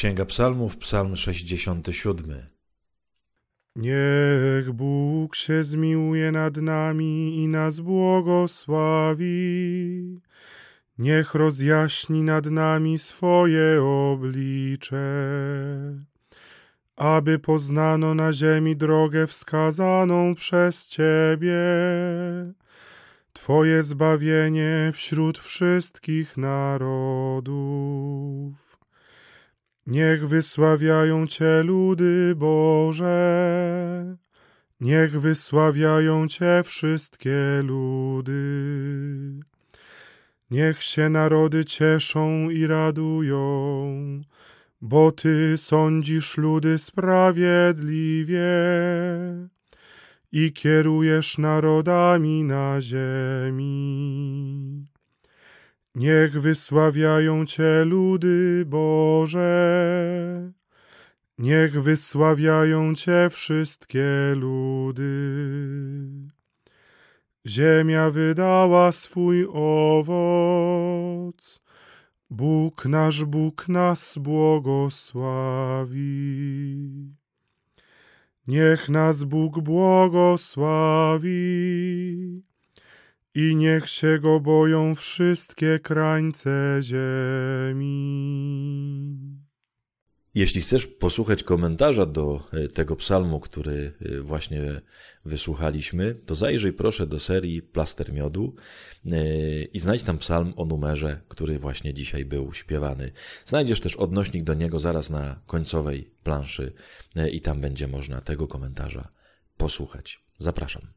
Księga Psalmów, Psalm 67. Niech Bóg się zmiłuje nad nami i nas błogosławi. Niech rozjaśni nad nami swoje oblicze, aby poznano na ziemi drogę wskazaną przez Ciebie. Twoje zbawienie wśród wszystkich narodów. Niech wysławiają Cię ludy Boże, niech wysławiają Cię wszystkie ludy. Niech się narody cieszą i radują, bo Ty sądzisz ludy sprawiedliwie i kierujesz narodami na ziemi. Niech wysławiają Cię ludy Boże, niech wysławiają Cię wszystkie ludy. Ziemia wydała swój owoc, Bóg nasz Bóg nas błogosławi. Niech nas Bóg błogosławi i niech się go boją wszystkie krańce ziemi. Jeśli chcesz posłuchać komentarza do e, tego psalmu, który e, właśnie wysłuchaliśmy, to zajrzyj proszę do serii Plaster Miodu e, i znajdź tam psalm o numerze, który właśnie dzisiaj był śpiewany. Znajdziesz też odnośnik do niego zaraz na końcowej planszy i tam będzie można tego komentarza posłuchać. Zapraszam.